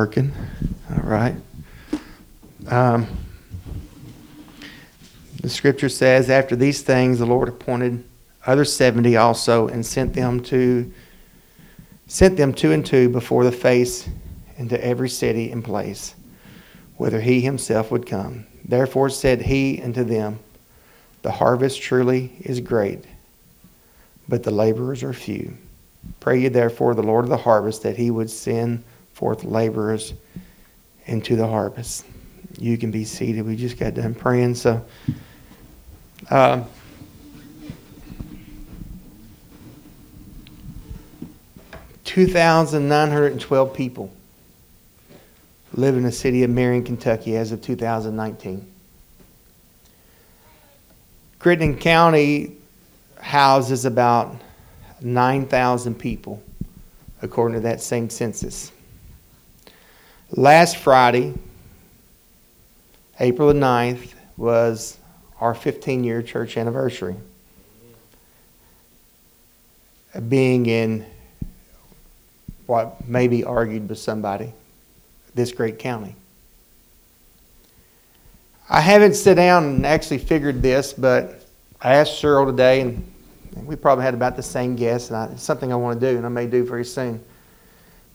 working. All right. Um, the scripture says, After these things, the Lord appointed other seventy also, and sent them to sent them two and two before the face into every city and place, whither he himself would come. Therefore said he unto them, The harvest truly is great, but the laborers are few. Pray ye therefore the Lord of the harvest that he would send forth laborers into the harvest. You can be seated. We just got done praying, so. Uh, Two thousand nine hundred and twelve people live in the city of Marion, Kentucky, as of 2019. Crittenden County houses about 9,000 people, according to that same census. Last Friday, April the 9th, was our 15 year church anniversary. Being in what may be argued with somebody, this great county. I haven't sat down and actually figured this, but I asked Cheryl today, and we probably had about the same guess, and I, it's something I want to do, and I may do very soon.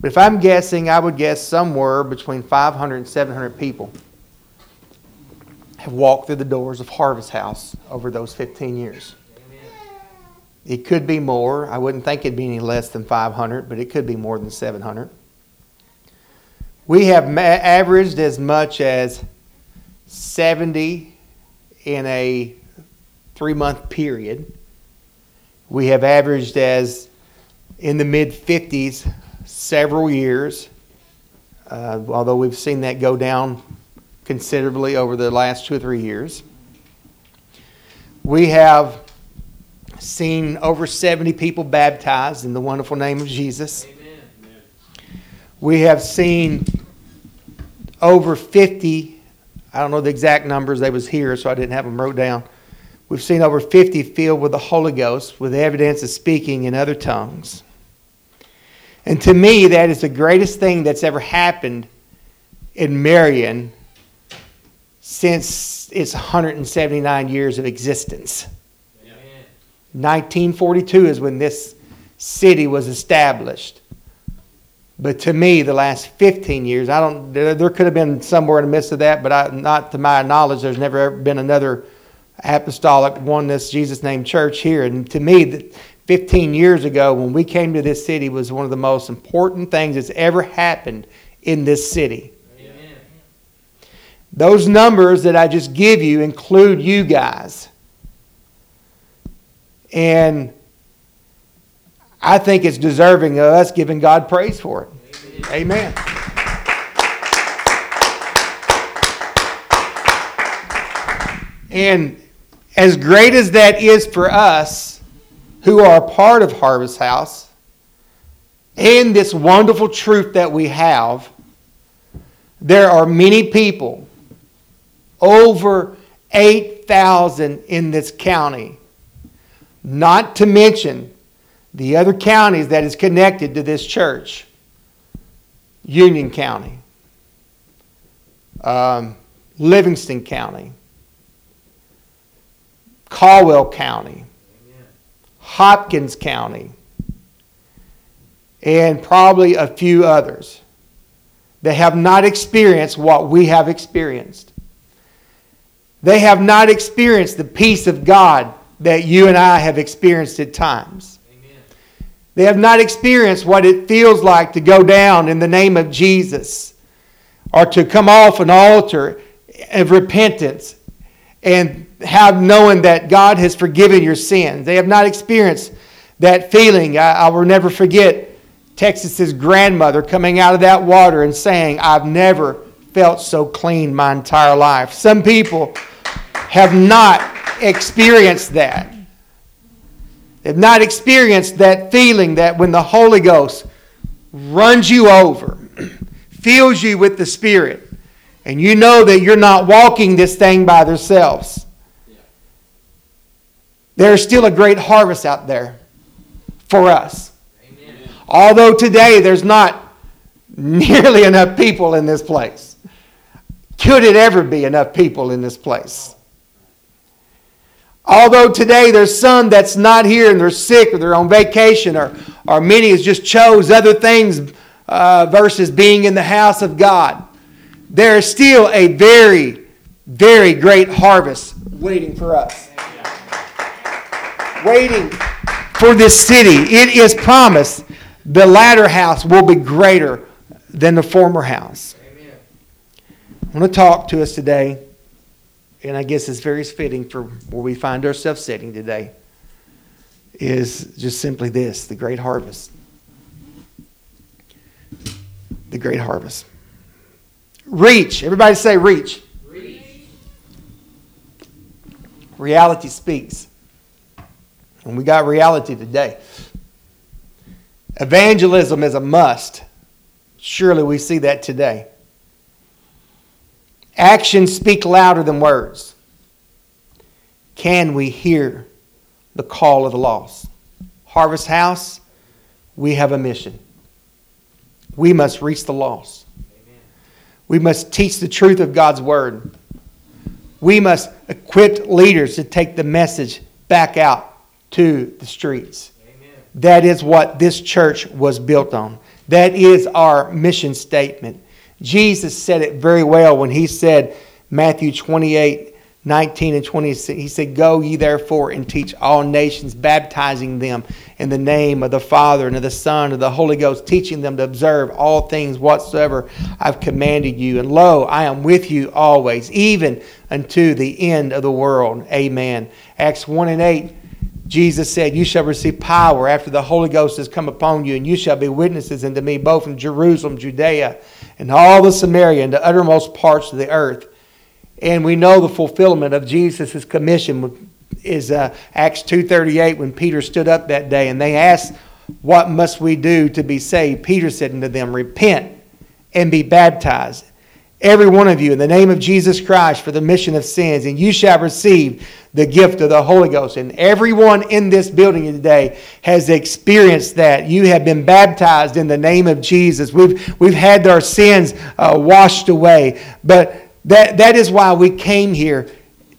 But if I'm guessing, I would guess somewhere between 500 and 700 people have walked through the doors of Harvest House over those 15 years. It could be more. I wouldn't think it'd be any less than 500, but it could be more than 700. We have ma- averaged as much as 70 in a three month period. We have averaged as in the mid 50s several years, uh, although we've seen that go down considerably over the last two or three years. We have seen over 70 people baptized in the wonderful name of Jesus. We have seen over 50, I don't know the exact numbers, they was here, so I didn't have them wrote down. We've seen over 50 filled with the Holy Ghost with evidence of speaking in other tongues. And to me, that is the greatest thing that's ever happened in Marion since its 179 years of existence. 1942 is when this city was established. But to me, the last 15 years, I don't. There, could have been somewhere in the midst of that, but I, not to my knowledge. There's never ever been another apostolic oneness Jesus name church here. And to me, 15 years ago, when we came to this city, was one of the most important things that's ever happened in this city. Amen. Those numbers that I just give you include you guys. And I think it's deserving of us giving God praise for it. Amen. And as great as that is for us who are part of Harvest House, and this wonderful truth that we have, there are many people, over 8,000 in this county, not to mention the other counties that is connected to this church Union County, um, Livingston County, Caldwell County, Hopkins County, and probably a few others that have not experienced what we have experienced. They have not experienced the peace of God that you and I have experienced at times. They have not experienced what it feels like to go down in the name of Jesus or to come off an altar of repentance and have knowing that God has forgiven your sins. They have not experienced that feeling. I, I will never forget Texas's grandmother coming out of that water and saying, I've never felt so clean my entire life. Some people have not experienced that. They've not experienced that feeling that when the Holy Ghost runs you over, fills you with the Spirit, and you know that you're not walking this thing by themselves. There's still a great harvest out there for us. Amen. Although today there's not nearly enough people in this place. Could it ever be enough people in this place? Although today there's some that's not here and they're sick or they're on vacation or, or many has just chose other things uh, versus being in the house of God, there is still a very, very great harvest waiting for us. Waiting for this city. It is promised the latter house will be greater than the former house. Amen. I want to talk to us today and I guess it's very fitting for where we find ourselves sitting today, is just simply this the great harvest. The great harvest. Reach. Everybody say reach. Reach. Reality speaks. And we got reality today. Evangelism is a must. Surely we see that today. Actions speak louder than words. Can we hear the call of the lost? Harvest House, we have a mission. We must reach the lost. We must teach the truth of God's word. We must equip leaders to take the message back out to the streets. Amen. That is what this church was built on. That is our mission statement. Jesus said it very well when he said, Matthew 28 19 and 20, he said, Go ye therefore and teach all nations, baptizing them in the name of the Father and of the Son and of the Holy Ghost, teaching them to observe all things whatsoever I've commanded you. And lo, I am with you always, even unto the end of the world. Amen. Acts 1 and 8. Jesus said, You shall receive power after the Holy Ghost has come upon you, and you shall be witnesses unto me both in Jerusalem, Judea, and all the Samaria, and the uttermost parts of the earth. And we know the fulfillment of Jesus' commission is uh, Acts 2.38 when Peter stood up that day and they asked, What must we do to be saved? Peter said unto them, Repent and be baptized every one of you in the name of Jesus Christ for the mission of sins, and you shall receive the gift of the Holy Ghost. And everyone in this building today has experienced that. You have been baptized in the name of Jesus. We've, we've had our sins uh, washed away. But that, that is why we came here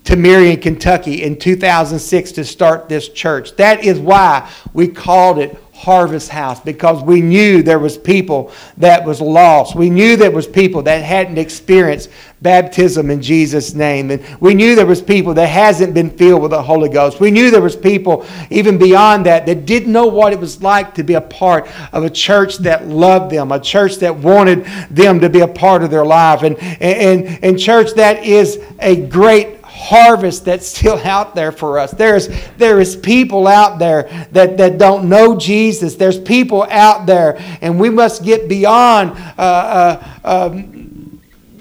to Marion, Kentucky in 2006 to start this church. That is why we called it harvest house because we knew there was people that was lost. We knew there was people that hadn't experienced baptism in jesus name. And we knew there was people that hasn't been filled with the holy ghost. We knew there was people even beyond that that didn't know what it was like to be a part of a church that loved them a church that wanted them to be a part of their life. And and and church that is a great harvest that's still out there for us. There's, there is people out there that, that don't know Jesus. There's people out there, and we must get beyond. Uh, uh, um,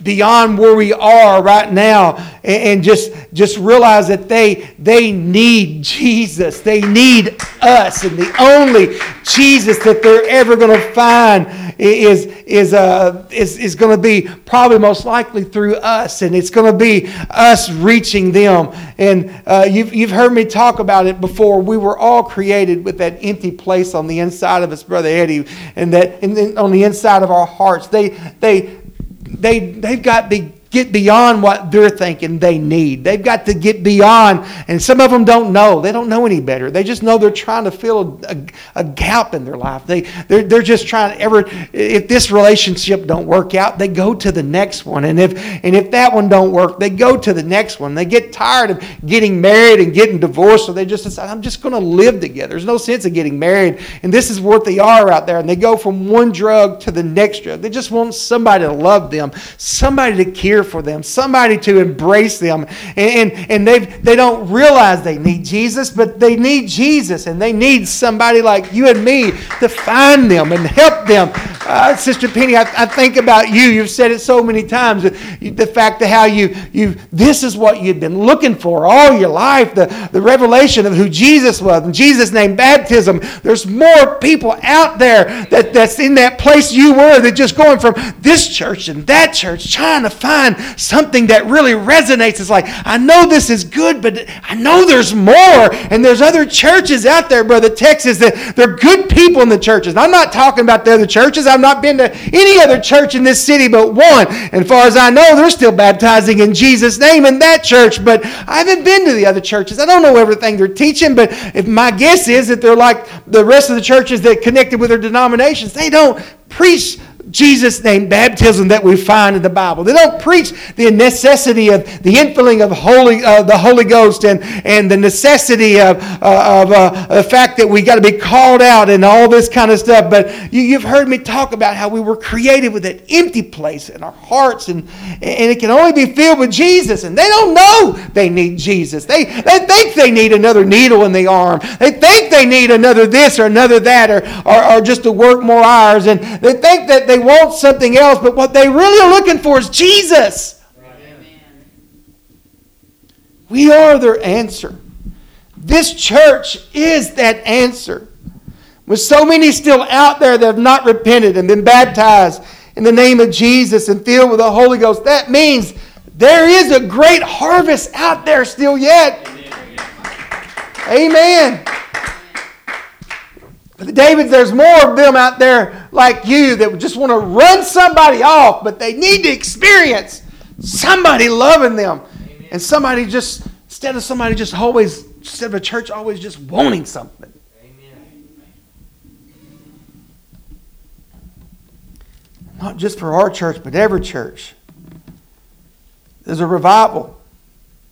beyond where we are right now and, just just realize that they they need Jesus. They need us. And the only Jesus that they're ever going to find is is uh, is, is going to be probably most likely through us. And it's going to be us reaching them. And uh, you've, you've heard me talk about it before. We were all created with that empty place on the inside of us, Brother Eddie, and that and on the inside of our hearts. They they they, they've got the get beyond what they're thinking they need. They've got to get beyond, and some of them don't know. They don't know any better. They just know they're trying to fill a, a, a gap in their life. They, they're, they're just trying to ever, if this relationship don't work out, they go to the next one. And if, and if that one don't work, they go to the next one. They get tired of getting married and getting divorced, so they just decide, I'm just going to live together. There's no sense of getting married. And this is what they are out there. And they go from one drug to the next drug. They just want somebody to love them, somebody to care for them, somebody to embrace them. And, and, and they they don't realize they need Jesus, but they need Jesus and they need somebody like you and me to find them and help them. Uh, Sister Penny, I, I, think about you. You've said it so many times. The fact of how you, you this is what you've been looking for all your life, the, the revelation of who Jesus was. Jesus' name, baptism. There's more people out there that, that's in that place you were that just going from this church and that church trying to find find something that really resonates. It's like, I know this is good, but I know there's more. And there's other churches out there, Brother Texas, that they're good people in the churches. I'm not talking about the other churches. I've not been to any other church in this city but one. And as far as I know, they're still baptizing in Jesus' name in that church. But I haven't been to the other churches. I don't know everything they're teaching, but if my guess is that they're like the rest of the churches that connected with their denominations, they don't preach Jesus' name baptism that we find in the Bible. They don't preach the necessity of the infilling of Holy, uh, the Holy Ghost and, and the necessity of, uh, of uh, the fact that we got to be called out and all this kind of stuff. But you, you've heard me talk about how we were created with an empty place in our hearts, and, and it can only be filled with Jesus. And they don't know they need Jesus. They, they think they need another needle in the arm. They think they need another this or another that or, or, or just to work more hours. And they think that they they want something else, but what they really are looking for is Jesus. Amen. We are their answer. This church is that answer. With so many still out there that have not repented and been baptized in the name of Jesus and filled with the Holy Ghost, that means there is a great harvest out there still yet. Amen. Amen. But David, there's more of them out there like you that just want to run somebody off, but they need to experience somebody loving them. Amen. And somebody just, instead of somebody just always, instead of a church always just wanting something. Amen. Not just for our church, but every church. There's a revival.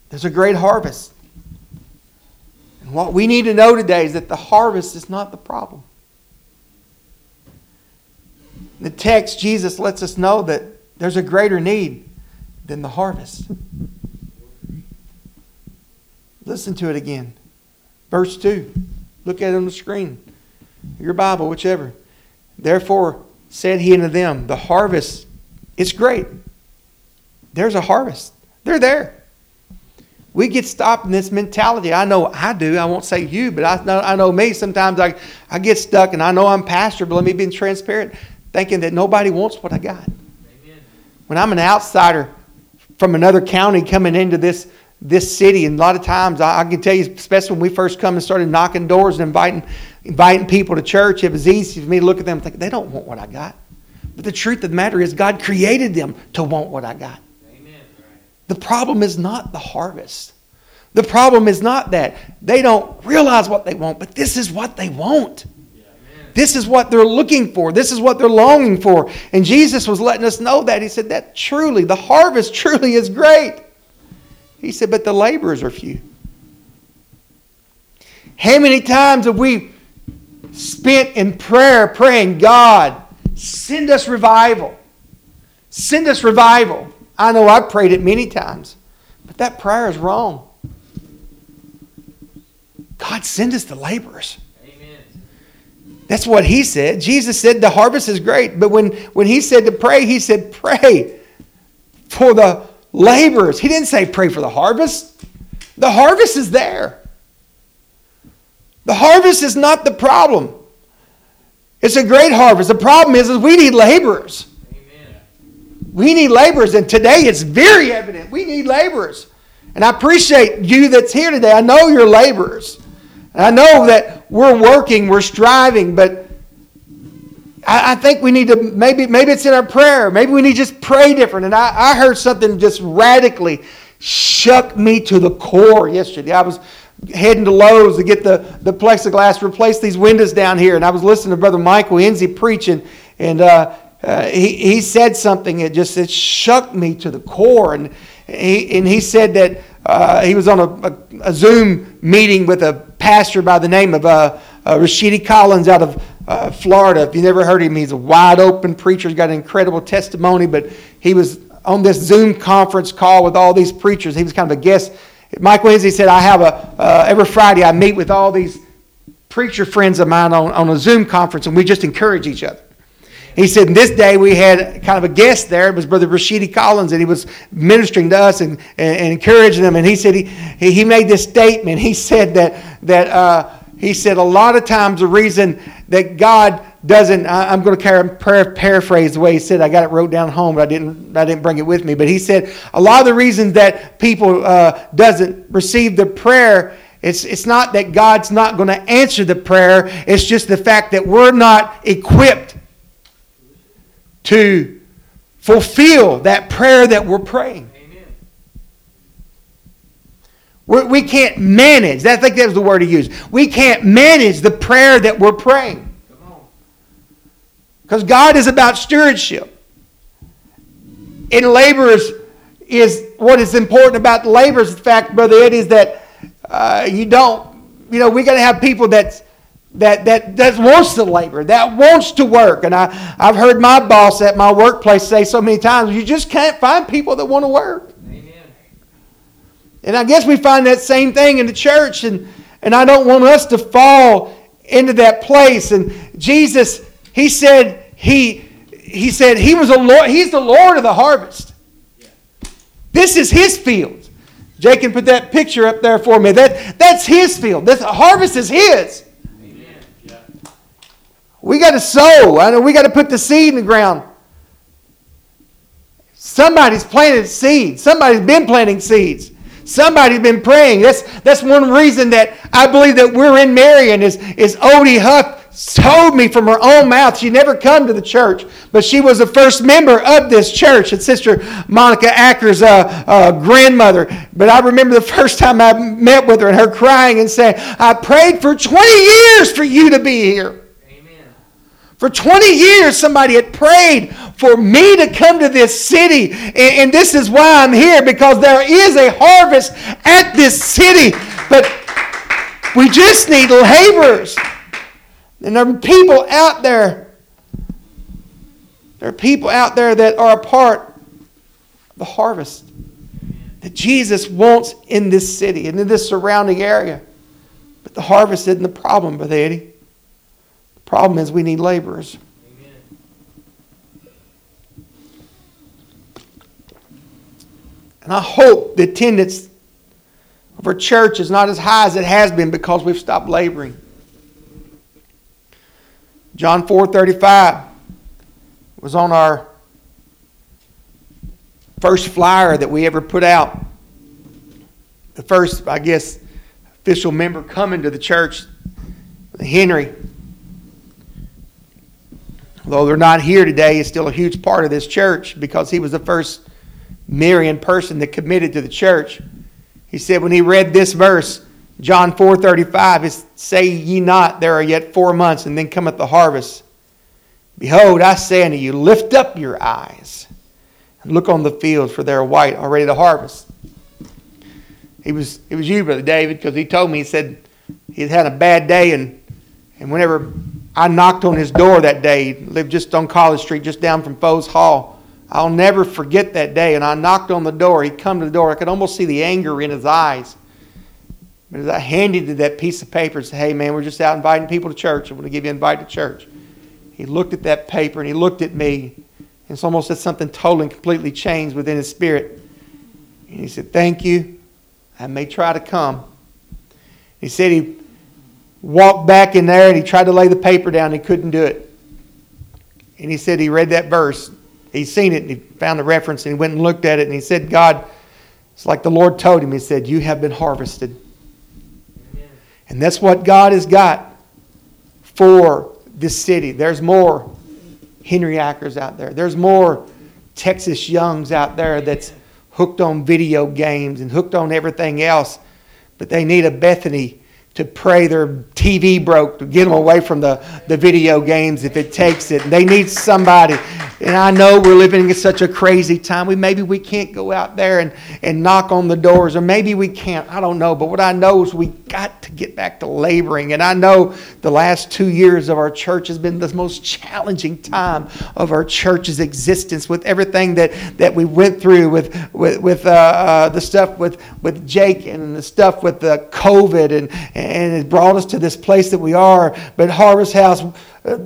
There's a great harvest. What we need to know today is that the harvest is not the problem. The text, Jesus lets us know that there's a greater need than the harvest. Listen to it again. Verse 2. Look at it on the screen. Your Bible, whichever. Therefore said he unto them, The harvest is great. There's a harvest. They're there. We get stopped in this mentality. I know I do. I won't say you, but I know, I know me. Sometimes I, I get stuck and I know I'm pastor, but let me be transparent, thinking that nobody wants what I got. Amen. When I'm an outsider from another county coming into this, this city, and a lot of times I, I can tell you, especially when we first come and started knocking doors and inviting, inviting people to church, it was easy for me to look at them and think, they don't want what I got. But the truth of the matter is, God created them to want what I got. The problem is not the harvest. The problem is not that. They don't realize what they want, but this is what they want. This is what they're looking for. This is what they're longing for. And Jesus was letting us know that. He said that truly, the harvest truly is great. He said, but the laborers are few. How many times have we spent in prayer praying, God, send us revival? Send us revival. I know I've prayed it many times, but that prayer is wrong. God, send us the laborers. Amen. That's what he said. Jesus said the harvest is great, but when, when he said to pray, he said, pray for the laborers. He didn't say pray for the harvest. The harvest is there. The harvest is not the problem. It's a great harvest. The problem is, is we need laborers. We need laborers, and today it's very evident. We need laborers. And I appreciate you that's here today. I know you're laborers. And I know that we're working, we're striving, but I, I, think we need to maybe maybe it's in our prayer. Maybe we need to just pray different. And I, I heard something just radically shook me to the core yesterday. I was heading to Lowe's to get the, the plexiglass, replace these windows down here. And I was listening to Brother Michael Enzi preaching, and uh, uh, he, he said something that just it shook me to the core. And he, and he said that uh, he was on a, a, a, Zoom meeting with a pastor by the name of uh, uh, Rashidi Collins out of uh, Florida. If you never heard him, he's a wide open preacher. He's got an incredible testimony. But he was on this Zoom conference call with all these preachers. He was kind of a guest. Mike Wednesday said, I have a, uh, every Friday I meet with all these preacher friends of mine on, on a Zoom conference and we just encourage each other. He said, and this day we had kind of a guest there. It was Brother Rashidi Collins, and he was ministering to us and, and, and encouraging them. And he said, he, he made this statement. He said that, that uh, he said, a lot of times the reason that God doesn't, I, am going to paraphrase the way he said. I got it wrote down home, but I didn't, I didn't bring it with me. But he said a lot of the reasons that people uh, doesn't receive the prayer it's, it's not that God's not going to answer the prayer, it's just the fact that we're not equipped to fulfill that prayer that we're praying. We're, we can not manage. I think that was the word he used. We can't manage the prayer that we're praying. Because God is about stewardship. And laborers is what is important about the laborers. The fact, Brother Eddie, is that uh, you don't, you know, we got to have people that that that that wants to labor, that wants to work. And I I've heard my boss at my workplace say so many times, you just can't find people that want to work. Amen. And I guess we find that same thing in the church, and and I don't want us to fall into that place. And Jesus, he said he he said he was a Lord, he's the Lord of the harvest. This is his field. Jake can put that picture up there for me. That, that's his field. This harvest is his. We got to sow. I know we got to put the seed in the ground. Somebody's planted seeds. Somebody's been planting seeds. Somebody's been praying. That's, that's one reason that I believe that we're in Marion is, is Odie Huff told me from her own mouth she never come to the church, but she was the first member of this church. It's Sister Monica Acker's uh, uh, grandmother. But I remember the first time I met with her and her crying and saying, I prayed for 20 years for you to be here. For 20 years, somebody had prayed for me to come to this city. And, and this is why I'm here, because there is a harvest at this city. But we just need laborers. And there are people out there. There are people out there that are a part of the harvest that Jesus wants in this city and in this surrounding area. But the harvest isn't the problem, Brother Eddie. Problem is we need laborers. And I hope the attendance of our church is not as high as it has been because we've stopped laboring. John 4:35 was on our first flyer that we ever put out. The first, I guess, official member coming to the church, Henry. Although they're not here today, is still a huge part of this church because he was the first Marion person that committed to the church. He said when he read this verse, John 4:35 is say ye not there are yet 4 months and then cometh the harvest. Behold, I say unto you, lift up your eyes and look on the fields for they are white already to harvest. He was it was you brother David because he told me he said he had had a bad day and and whenever I knocked on his door that day, he lived just on College Street just down from Fohs Hall. I'll never forget that day and I knocked on the door. He come to the door. I could almost see the anger in his eyes. But as I handed him that piece of paper and said, hey, man, we're just out inviting people to church. I'm going to give you an invite to church. He looked at that paper and he looked at me. And it's almost as something totally and completely changed within his spirit. And he said, thank you. I may try to come. He said he walked back in there and he tried to lay the paper down and he couldn't do it. And he said he read that verse. He'd seen it and he found the reference and he went and looked at it and he said, God, it's like the Lord told him. He said, You have been harvested. And that's what God has got for this city. There's more Henry Ackers out there. There's more Texas Youngs out there that's hooked on video games and hooked on everything else. But they need a Bethany to pray their TV broke to get them away from the, the video games if it takes it. They need somebody. And I know we're living in such a crazy time. We maybe we can't go out there and, and knock on the doors, or maybe we can't. I don't know. But what I know is we got to get back to laboring. And I know the last two years of our church has been the most challenging time of our church's existence with everything that, that we went through with with, with uh, uh, the stuff with, with Jake and the stuff with the COVID and and it brought us to this place that we are. But Harvest House, uh,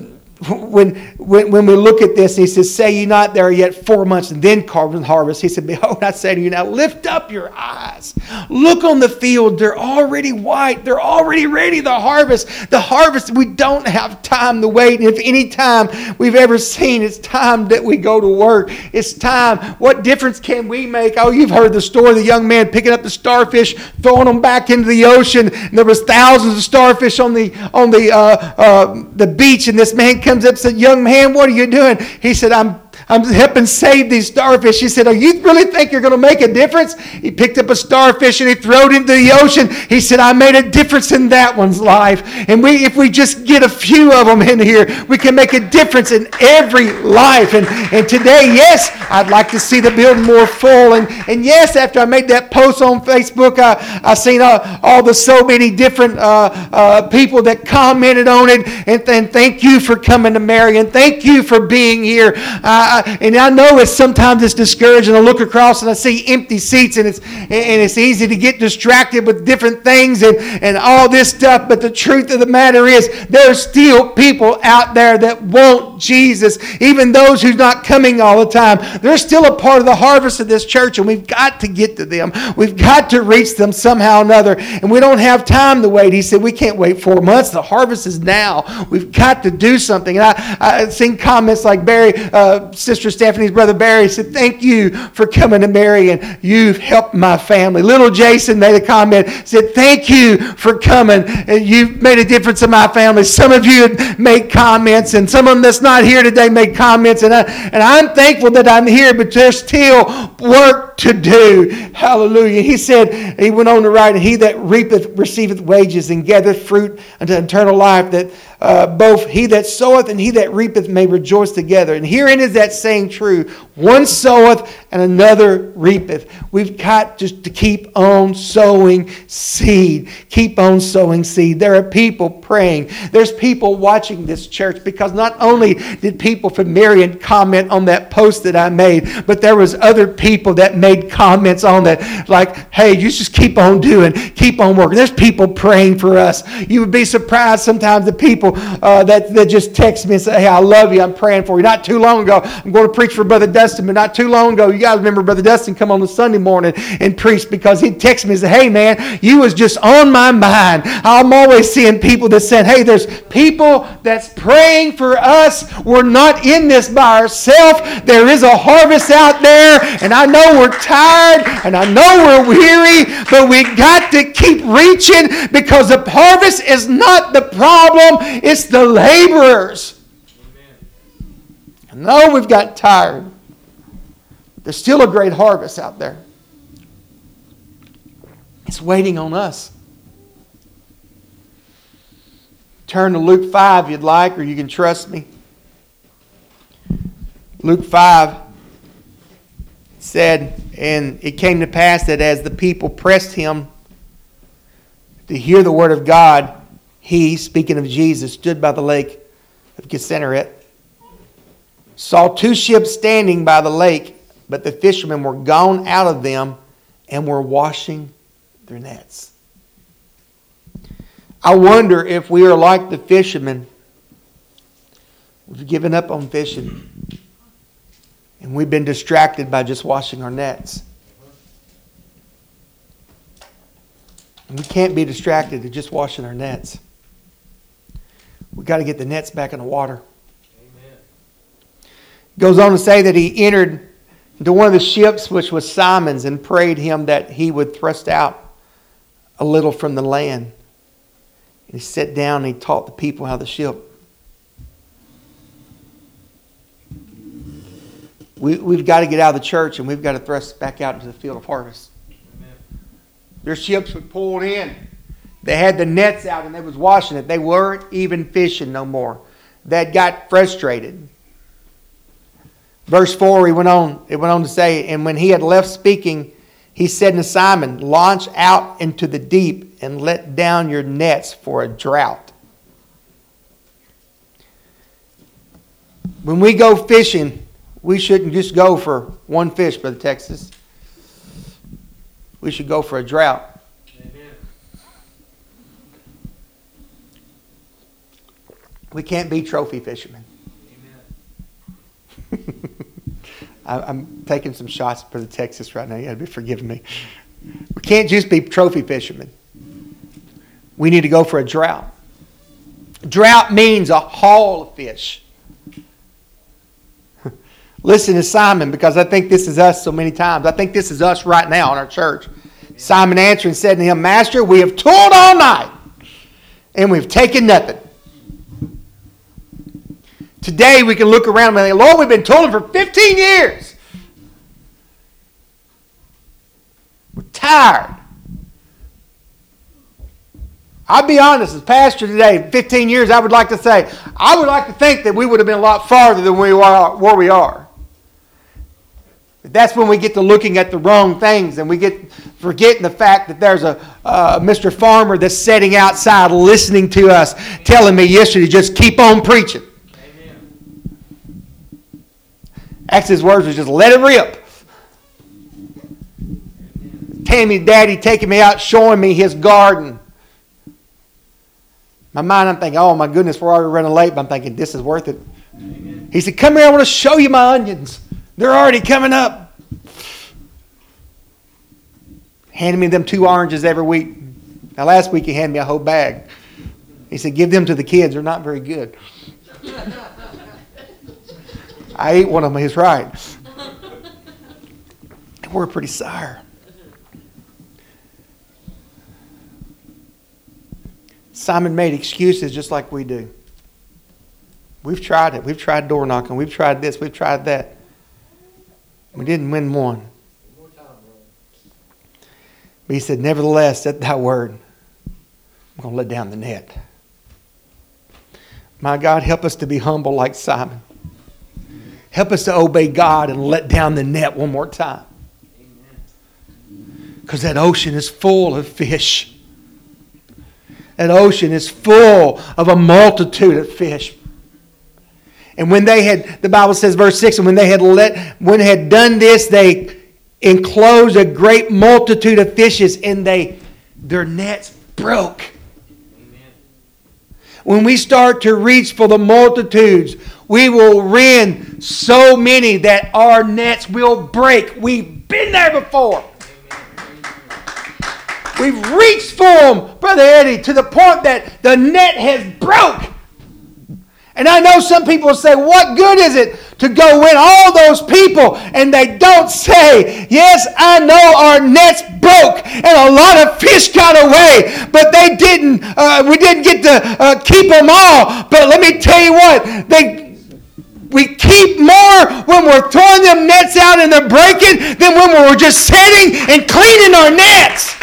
when, when, when we look at this, he says, Say ye not there yet four months and then carbon harvest. He said, Behold, I say to you now, lift up your eyes. Look on the field. They're already white. They're already ready. The harvest. The harvest, we don't have time to wait. And if any time we've ever seen, it's time that we go to work. It's time. What difference can we make? Oh, you've heard the story of the young man picking up the starfish, throwing them back into the ocean. And there was thousands of starfish on the on the uh, uh, the beach, and this man comes up and said, Young man, what are you doing? He said, I'm I'm helping save these starfish. He said, Oh, you really think you're going to make a difference? He picked up a starfish and he threw it into the ocean. He said, I made a difference in that one's life. And we, if we just get a few of them in here, we can make a difference in every life. And, and today, yes, I'd like to see the building more full. And, and yes, after I made that post on Facebook, I, I seen all, all the so many different uh, uh, people that commented on it. And, and thank you for coming to Marion. Thank you for being here. Uh, and I know it's sometimes it's discouraging. I look across and I see empty seats, and it's and it's easy to get distracted with different things and, and all this stuff. But the truth of the matter is, there's still people out there that want Jesus, even those who's not coming all the time. They're still a part of the harvest of this church, and we've got to get to them. We've got to reach them somehow or another, and we don't have time to wait. He said, "We can't wait four months. The harvest is now. We've got to do something." And I I've seen comments like Barry. Uh, Sister Stephanie's brother Barry said, Thank you for coming to Marion. You've helped my family. Little Jason made a comment, said, Thank you for coming. And you've made a difference in my family. Some of you made comments, and some of them that's not here today made comments. And, I, and I'm thankful that I'm here, but there's still work to do. Hallelujah. He said, He went on to write, He that reapeth receiveth wages and gathereth fruit unto eternal life, that uh, both he that soweth and he that reapeth may rejoice together. And herein is that saying true one soweth and another reapeth. We've got just to keep on sowing seed. Keep on sowing seed. There are people praying. There's people watching this church because not only did people from Marion comment on that post that I made, but there was other people that made comments on that like, hey, you just keep on doing, keep on working. There's people praying for us. You would be surprised sometimes the people uh, that, that just text me and say, hey, I love you. I'm praying for you. Not too long ago, I'm going to preach for Brother Dustin, but not too long ago, you guys remember Brother Dustin come on the Sunday morning and preach because he'd text me and say, hey, man, you was just on my mind. I'm always seeing people that said, hey, there's people that's praying for us. We're not in this by ourselves. There is a harvest out there, and I know we're tired, and I know we're weary, but we got to keep reaching because the harvest is not the problem, it's the laborers. I know we've got tired. There's still a great harvest out there. It's waiting on us. Turn to Luke 5 if you'd like, or you can trust me. Luke 5 said, And it came to pass that as the people pressed him to hear the word of God, he, speaking of Jesus, stood by the lake of Gennesaret, saw two ships standing by the lake, but the fishermen were gone out of them and were washing their nets. I wonder if we are like the fishermen. We've given up on fishing. And we've been distracted by just washing our nets. And we can't be distracted to just washing our nets. We've got to get the nets back in the water. Amen. Goes on to say that he entered into one of the ships, which was Simon's, and prayed him that he would thrust out a little from the land. And he sat down and he taught the people how to ship. We, we've got to get out of the church and we've got to thrust back out into the field of harvest. Amen. Their ships were pulled in. They had the nets out and they was washing it. They weren't even fishing no more. They got frustrated. Verse 4, he went on, it went on to say, And when he had left speaking, he said to Simon, Launch out into the deep and let down your nets for a drought. When we go fishing, we shouldn't just go for one fish, Brother Texas. We should go for a drought. We can't be trophy fishermen. I'm taking some shots for the Texas right now. You got to be forgiving me. We can't just be trophy fishermen. We need to go for a drought. Drought means a haul of fish. Listen to Simon because I think this is us so many times. I think this is us right now in our church. Simon answered and said to him, Master, we have toiled all night and we've taken nothing. Today we can look around and say, Lord, we've been toiling for 15 years. We're tired. I'll be honest, as pastor today, 15 years, I would like to say, I would like to think that we would have been a lot farther than we are where we are. That's when we get to looking at the wrong things and we get forgetting the fact that there's a uh, Mr. Farmer that's sitting outside listening to us, telling me yesterday, just keep on preaching. That's his words was just let it rip. Tammy's daddy taking me out, showing me his garden. My mind, I'm thinking, oh my goodness, we're already running late. But I'm thinking, this is worth it. Amen. He said, come here, I want to show you my onions. They're already coming up. Handing me them two oranges every week. Now, last week he handed me a whole bag. He said, give them to the kids. They're not very good. I ate one of them. He's right. We're pretty sour. Simon made excuses just like we do. We've tried it. We've tried door knocking. We've tried this. We've tried that. We didn't win one. But he said, Nevertheless, at that word, I'm going to let down the net. My God, help us to be humble like Simon. Help us to obey God and let down the net one more time. Because that ocean is full of fish. That ocean is full of a multitude of fish. And when they had, the Bible says, verse 6, and when they had let, when had done this, they enclosed a great multitude of fishes, and they their nets broke. When we start to reach for the multitudes, we will rend so many that our nets will break. We've been there before. We've reached for them, Brother Eddie, to the point that the net has broke. And I know some people say, What good is it to go win all those people? And they don't say, Yes, I know our nets broke and a lot of fish got away, but they didn't, uh, we didn't get to uh, keep them all. But let me tell you what, they, we keep more when we're throwing them nets out and they're breaking than when we're just sitting and cleaning our nets.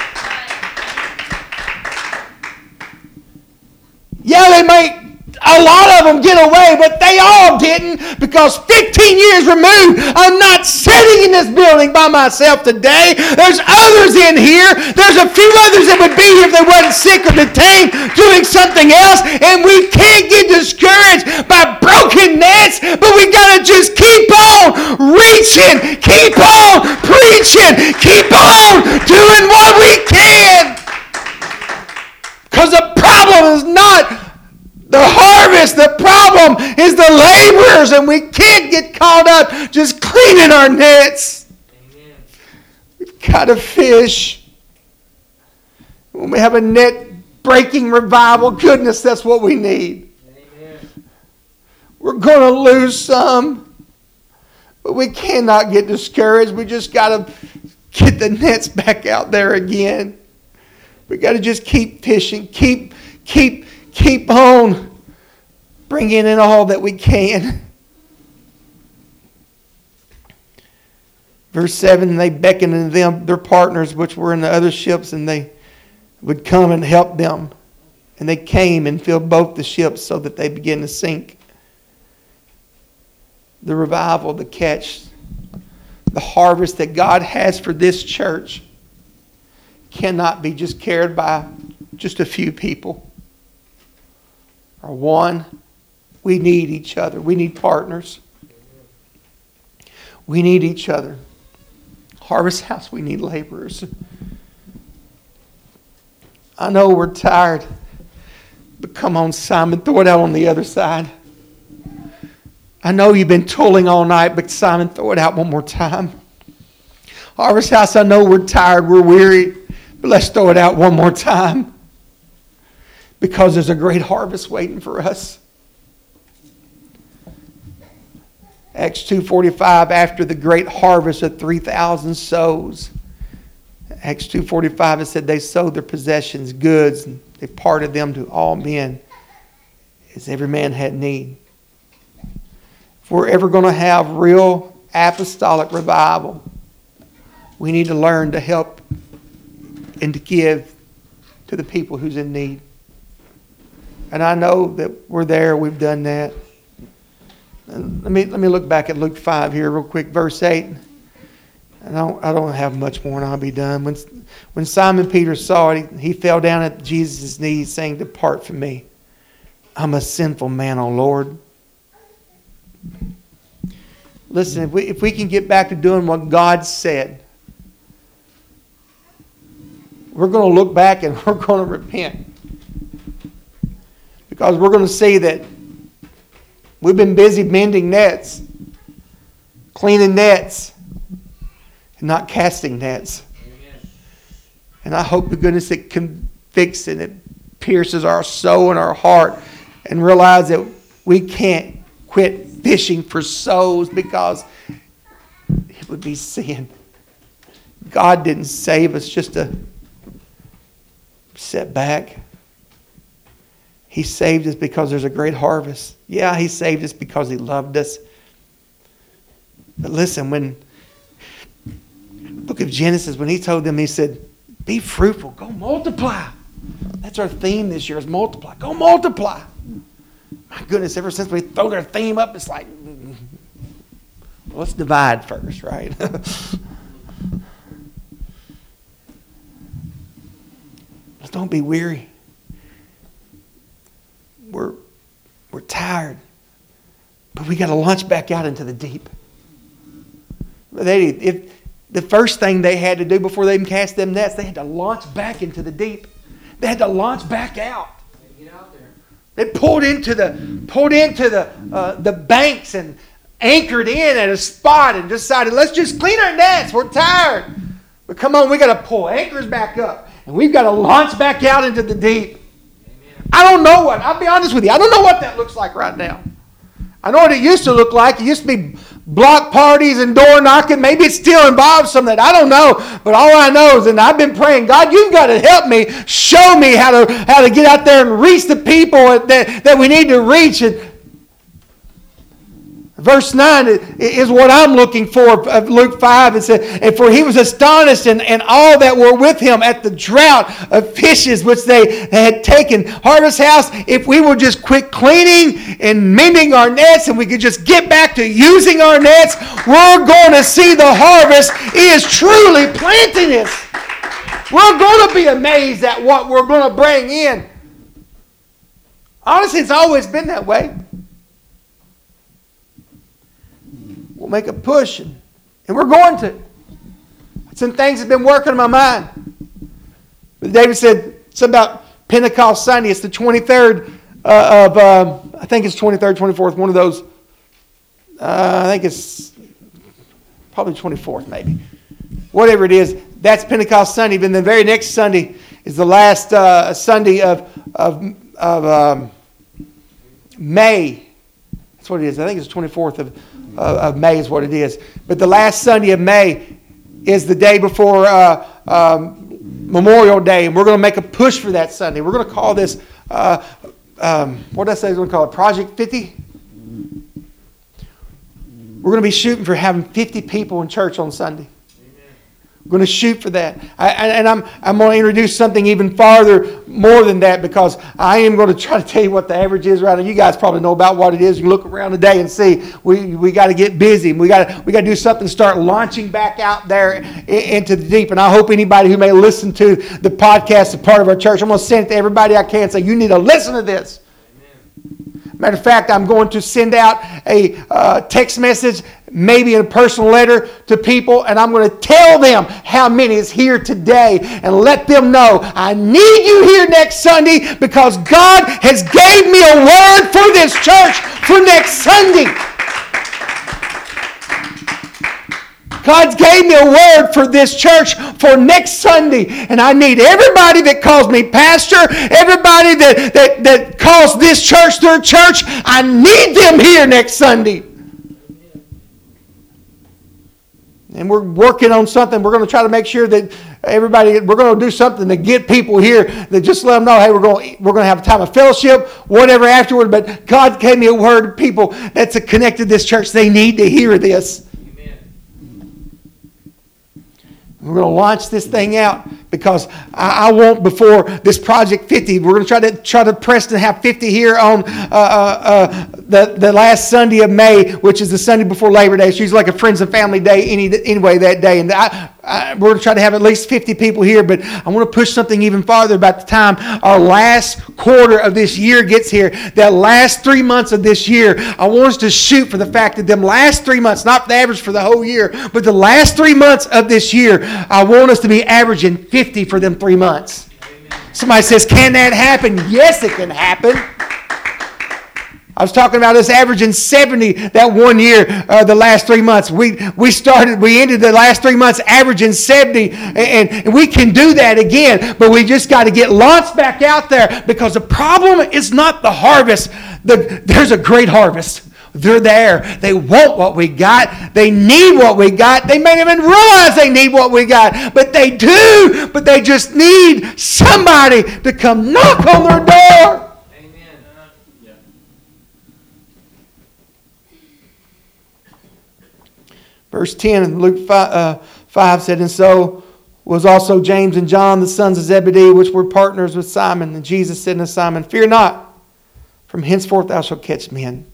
Yeah, they might, a lot of them get away, but they all didn't because 15 years removed, I'm not sitting in this building by myself today. There's others in here. There's a few others that would be here if they wasn't sick or detained doing something else. And we can't get discouraged by broken nets, but we got to just keep on reaching, keep on preaching, keep on doing what we can. Because the problem is not the harvest. The problem is the laborers, and we can't get caught up just cleaning our nets. Amen. We've got to fish. When we have a net breaking revival, goodness, that's what we need. Amen. We're going to lose some, but we cannot get discouraged. We just got to get the nets back out there again. We got to just keep fishing, keep, keep, keep on bringing in all that we can. Verse 7 they beckoned to them, their partners, which were in the other ships, and they would come and help them. And they came and filled both the ships so that they began to sink. The revival, the catch, the harvest that God has for this church cannot be just carried by just a few people or one. We need each other. We need partners. We need each other. Harvest House, we need laborers. I know we're tired. But come on, Simon, throw it out on the other side. I know you've been tooling all night, but Simon, throw it out one more time. Harvest House, I know we're tired, we're weary, but let's throw it out one more time because there's a great harvest waiting for us. Acts 2:45 after the great harvest of 3000 sows. Acts 2:45 it said they sold their possessions, goods, and they parted them to all men as every man had need. If we're ever going to have real apostolic revival, we need to learn to help and to give to the people who's in need. And I know that we're there, we've done that. Let me let me look back at Luke 5 here real quick, verse 8. I don't, I don't have much more and I'll be done. When, when Simon Peter saw it, he, he fell down at Jesus' knees, saying, Depart from me. I'm a sinful man, O Lord. Listen, if we, if we can get back to doing what God said, we're going to look back and we're going to repent. Because we're going to see that we've been busy mending nets, cleaning nets, and not casting nets. And I hope to goodness it convicts and it pierces our soul and our heart and realize that we can't quit fishing for souls because it would be sin. God didn't save us just to sit back. He saved us because there's a great harvest. Yeah, He saved us because He loved us. But listen, when book of Genesis, when He told them, He said, Be fruitful, go multiply. That's our theme this year is multiply. Go multiply. My goodness, ever since we throw our theme up, it's like, well, let's divide first, right? don't be weary. We're, we're tired, but we got to launch back out into the deep. They, if, the first thing they had to do before they even cast them nets, they had to launch back into the deep. They had to launch back out. They pulled into the pulled into the uh, the banks and anchored in at a spot and decided, let's just clean our nets. We're tired. But come on, we got to pull anchors back up. And we've got to launch back out into the deep. I don't know what, I'll be honest with you, I don't know what that looks like right now. I know what it used to look like. It used to be block parties and door knocking. Maybe it still involves some that. I don't know. But all I know is, and I've been praying, God, you've got to help me, show me how to how to get out there and reach the people that, that we need to reach. And Verse 9 is what I'm looking for of Luke 5. It said, And for he was astonished and, and all that were with him at the drought of fishes which they had taken. Harvest House, if we would just quit cleaning and mending our nets and we could just get back to using our nets, we're going to see the harvest is truly planting us. We're going to be amazed at what we're going to bring in. Honestly, it's always been that way. We'll make a push, and, and we're going to. Some things have been working in my mind. But David said something about Pentecost Sunday. It's the 23rd uh, of, uh, I think it's 23rd, 24th, one of those. Uh, I think it's probably 24th, maybe. Whatever it is, that's Pentecost Sunday. Then the very next Sunday is the last uh, Sunday of, of, of um, May. That's what it is. I think it's the 24th of, of May is what it is. But the last Sunday of May is the day before uh, um, Memorial Day, and we're going to make a push for that Sunday. We're going to call this, uh, um, what did I say we're going to call it? Project 50? We're going to be shooting for having 50 people in church on Sunday. I'm going to shoot for that. I, and I'm, I'm going to introduce something even farther, more than that, because I am going to try to tell you what the average is right now. You guys probably know about what it is. You look around today and see we, we got to get busy. We got we got to do something, start launching back out there into the deep. And I hope anybody who may listen to the podcast, a part of our church, I'm going to send it to everybody I can and say, you need to listen to this. Matter of fact, I'm going to send out a uh, text message maybe in a personal letter to people, and I'm going to tell them how many is here today and let them know I need you here next Sunday because God has gave me a word for this church for next Sunday. God's gave me a word for this church for next Sunday. And I need everybody that calls me pastor, everybody that, that, that calls this church their church, I need them here next Sunday. And we're working on something. We're going to try to make sure that everybody, we're going to do something to get people here that just let them know, hey, we're going, to, we're going to have a time of fellowship, whatever afterward. But God gave me a word, people that's connected to this church. They need to hear this. We're going to launch this thing out because I, I, want before this project 50. We're going to try to try to press to have 50 here on uh, uh, uh, the the last Sunday of May, which is the Sunday before Labor Day. It's usually like a friends and family day any anyway that day, and I, I, we're going to try to have at least 50 people here. But I want to push something even farther about the time our last quarter of this year gets here. That last three months of this year, I want us to shoot for the fact that them last three months, not the average for the whole year, but the last three months of this year, I want us to be averaging 50 for them three months. Somebody says, Can that happen? Yes, it can happen. I was talking about us averaging 70 that one year, uh, the last three months. We, we started, we ended the last three months averaging 70, and, and we can do that again, but we just got to get launched back out there because the problem is not the harvest. The, there's a great harvest. They're there. They want what we got. They need what we got. They may even realize they need what we got, but they do. But they just need somebody to come knock on their door. Verse 10 in Luke 5, uh, 5 said, And so was also James and John, the sons of Zebedee, which were partners with Simon. And Jesus said to Simon, Fear not, from henceforth thou shalt catch men.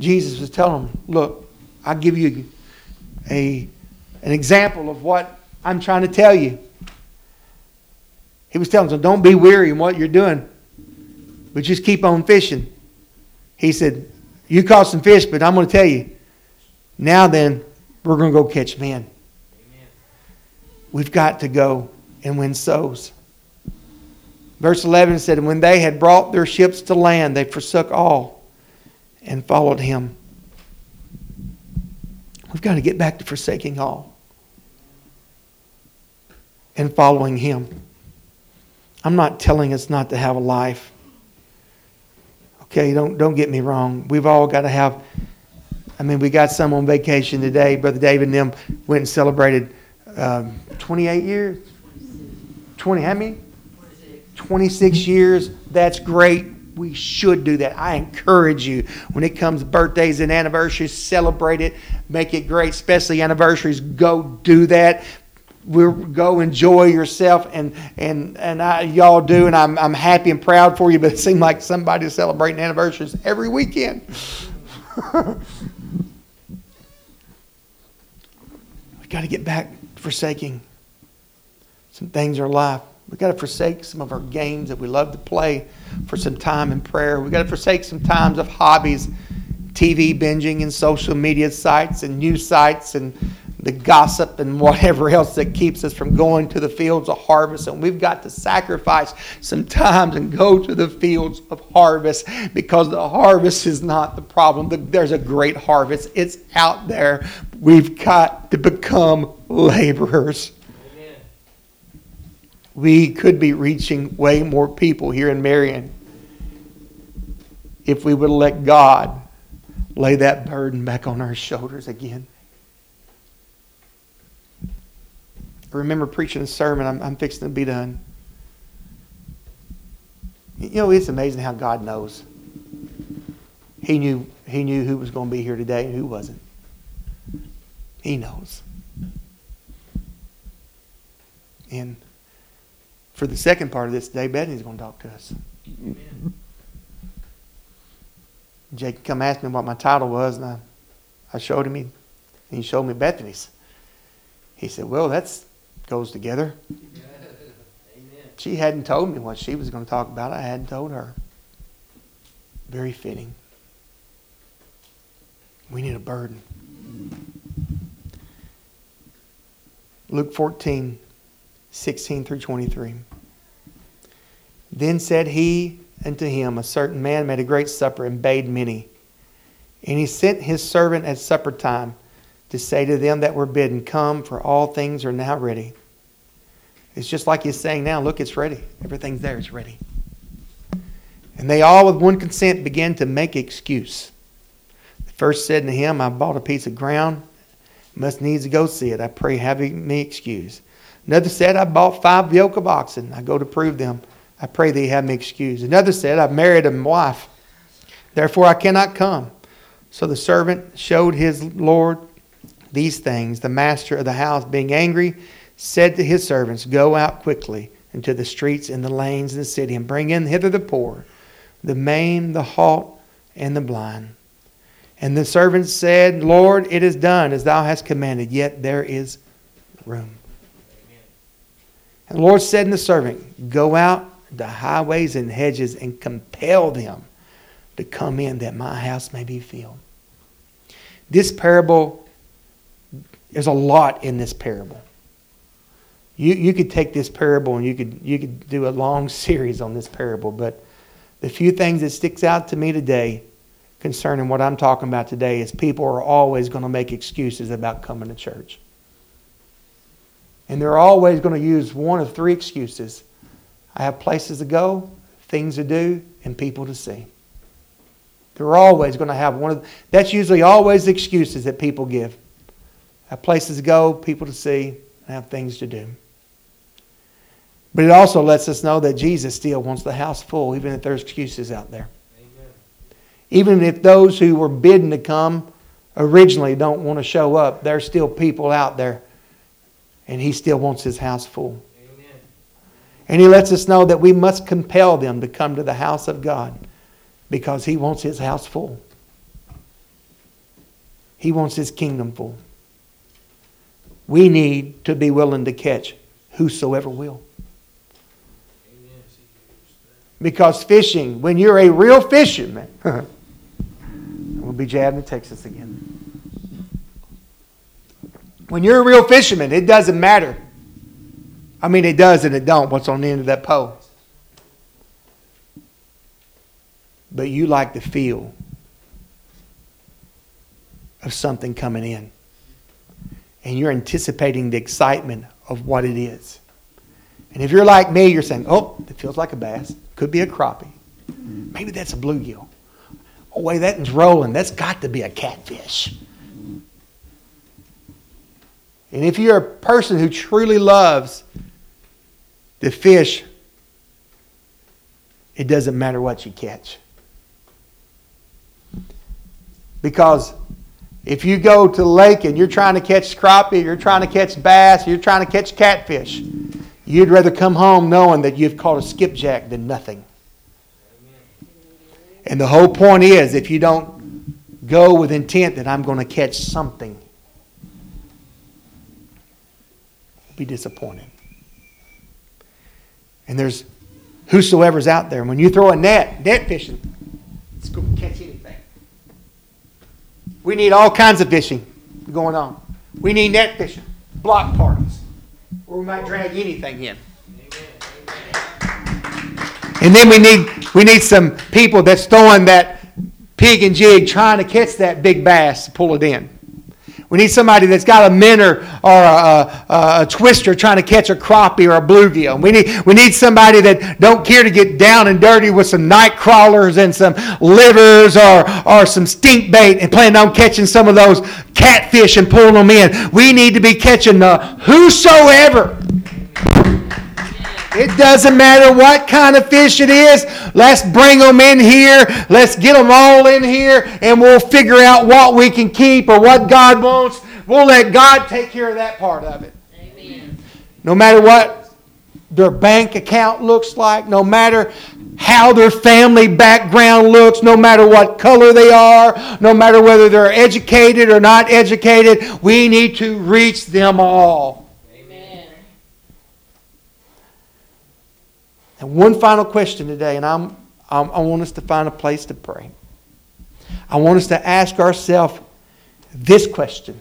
Jesus was telling them, look, I'll give you a, an example of what I'm trying to tell you. He was telling them, don't be weary in what you're doing, but just keep on fishing. He said, you caught some fish, but I'm going to tell you, now then, we're going to go catch men. Amen. We've got to go and win souls. Verse 11 said, when they had brought their ships to land, they forsook all and followed him. We've got to get back to forsaking all and following him. I'm not telling us not to have a life. Okay, don't don't get me wrong. We've all got to have I mean, we got some on vacation today. Brother David and them went and celebrated um, 28 years. 20, how many? 26 years. That's great we should do that. I encourage you when it comes birthdays and anniversaries, celebrate it, make it great, especially anniversaries. Go do that. We'll go enjoy yourself, and and and I, y'all do, and I'm I'm happy and proud for you. But it seems like somebody's celebrating anniversaries every weekend. we got to get back forsaking some things in our life. We've got to forsake some of our games that we love to play for some time in prayer. We've got to forsake some times of hobbies, TV binging and social media sites and news sites and the gossip and whatever else that keeps us from going to the fields of harvest. And we've got to sacrifice some times and go to the fields of harvest because the harvest is not the problem. There's a great harvest, it's out there. We've got to become laborers we could be reaching way more people here in Marion if we would let God lay that burden back on our shoulders again. I remember preaching a sermon, I'm, I'm fixing to be done. You know, it's amazing how God knows. He knew, he knew who was going to be here today and who wasn't. He knows. And for the second part of this today, Bethany's going to talk to us. Amen. Jake come ask me what my title was, and I, I showed him, and he showed me Bethany's. He said, Well, that goes together. Amen. She hadn't told me what she was going to talk about. I hadn't told her. Very fitting. We need a burden. Luke 14, 16 through 23. Then said he unto him, A certain man made a great supper and bade many. And he sent his servant at supper time to say to them that were bidden, Come, for all things are now ready. It's just like he's saying now, Look, it's ready. Everything's there, it's ready. And they all with one consent began to make excuse. The first said to him, I bought a piece of ground must needs go see it. I pray, have me excused. Another said, I bought five yoke of oxen. I go to prove them. I pray thee have me excused. Another said, I've married a wife. Therefore I cannot come. So the servant showed his Lord these things. The master of the house, being angry, said to his servants, Go out quickly into the streets and the lanes of the city, and bring in hither the poor, the maimed, the halt, and the blind. And the servant said, Lord, it is done as thou hast commanded, yet there is room. And the Lord said to the servant, Go out to highways and hedges and compel them to come in that my house may be filled. This parable, there's a lot in this parable. You, you could take this parable and you could, you could do a long series on this parable, but the few things that sticks out to me today concerning what I'm talking about today is people are always going to make excuses about coming to church. And they're always going to use one of three excuses I have places to go, things to do, and people to see. They're always going to have one of that's usually always the excuses that people give. I have places to go, people to see, and have things to do. But it also lets us know that Jesus still wants the house full, even if there's excuses out there. Even if those who were bidden to come originally don't want to show up, there's still people out there. And he still wants his house full. Amen. And he lets us know that we must compel them to come to the house of God because he wants his house full. He wants his kingdom full. We need to be willing to catch whosoever will. Because fishing, when you're a real fisherman, We'll be jabbed in Texas again. When you're a real fisherman, it doesn't matter. I mean, it does and it don't. What's on the end of that pole? But you like the feel of something coming in. And you're anticipating the excitement of what it is. And if you're like me, you're saying, oh, it feels like a bass. Could be a crappie. Maybe that's a bluegill oh, wait, that one's rolling. That's got to be a catfish. And if you're a person who truly loves the fish, it doesn't matter what you catch. Because if you go to the lake and you're trying to catch crappie, you're trying to catch bass, you're trying to catch catfish, you'd rather come home knowing that you've caught a skipjack than nothing. And the whole point is if you don't go with intent that I'm going to catch something, be disappointed. And there's whosoever's out there. When you throw a net, net fishing, it's going to catch anything. We need all kinds of fishing going on. We need net fishing, block parties, where we might drag anything in. And then we need we need some people that's throwing that pig and jig trying to catch that big bass to pull it in. We need somebody that's got a minnow or a, a, a, twister trying to catch a crappie or a bluegill. We need, we need somebody that don't care to get down and dirty with some night crawlers and some livers or, or some stink bait and plan on catching some of those catfish and pulling them in. We need to be catching the whosoever it doesn't matter what kind of fish it is. Let's bring them in here. Let's get them all in here, and we'll figure out what we can keep or what God wants. We'll let God take care of that part of it. Amen. No matter what their bank account looks like, no matter how their family background looks, no matter what color they are, no matter whether they're educated or not educated, we need to reach them all. And one final question today, and I'm, I'm, i want us to find a place to pray. I want us to ask ourselves this question.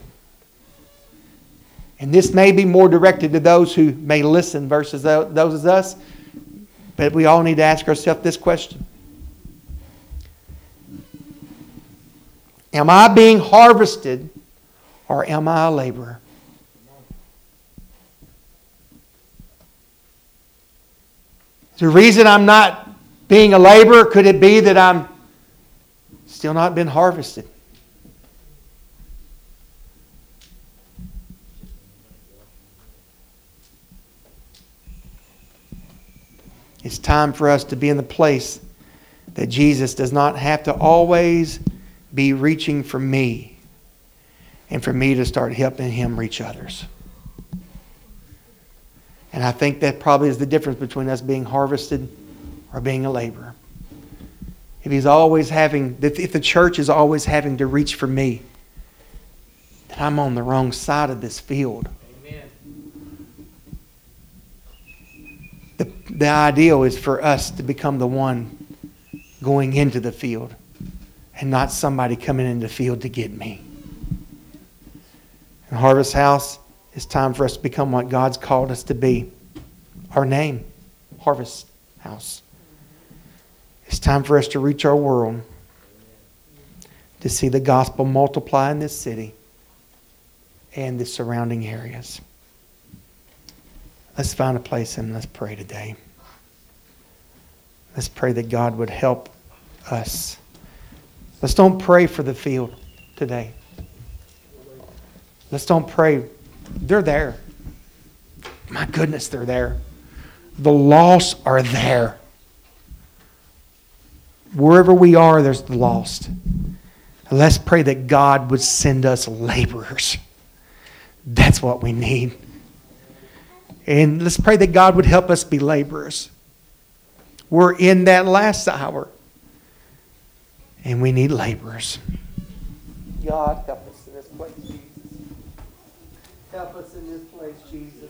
And this may be more directed to those who may listen versus those of us, but we all need to ask ourselves this question Am I being harvested or am I a laborer? The reason I'm not being a laborer, could it be that I'm still not been harvested? It's time for us to be in the place that Jesus does not have to always be reaching for me and for me to start helping him reach others. And I think that probably is the difference between us being harvested or being a laborer. If he's always having, if the church is always having to reach for me, then I'm on the wrong side of this field. Amen. The, the ideal is for us to become the one going into the field and not somebody coming into the field to get me. In Harvest House, it's time for us to become what God's called us to be. Our name, Harvest House. It's time for us to reach our world, to see the gospel multiply in this city and the surrounding areas. Let's find a place and let's pray today. Let's pray that God would help us Let's don't pray for the field today. Let's don't pray. They're there. My goodness, they're there. The lost are there. Wherever we are, there's the lost. Let's pray that God would send us laborers. That's what we need. And let's pray that God would help us be laborers. We're in that last hour. And we need laborers. God, help us in this place, Jesus. Help us in this place, Jesus.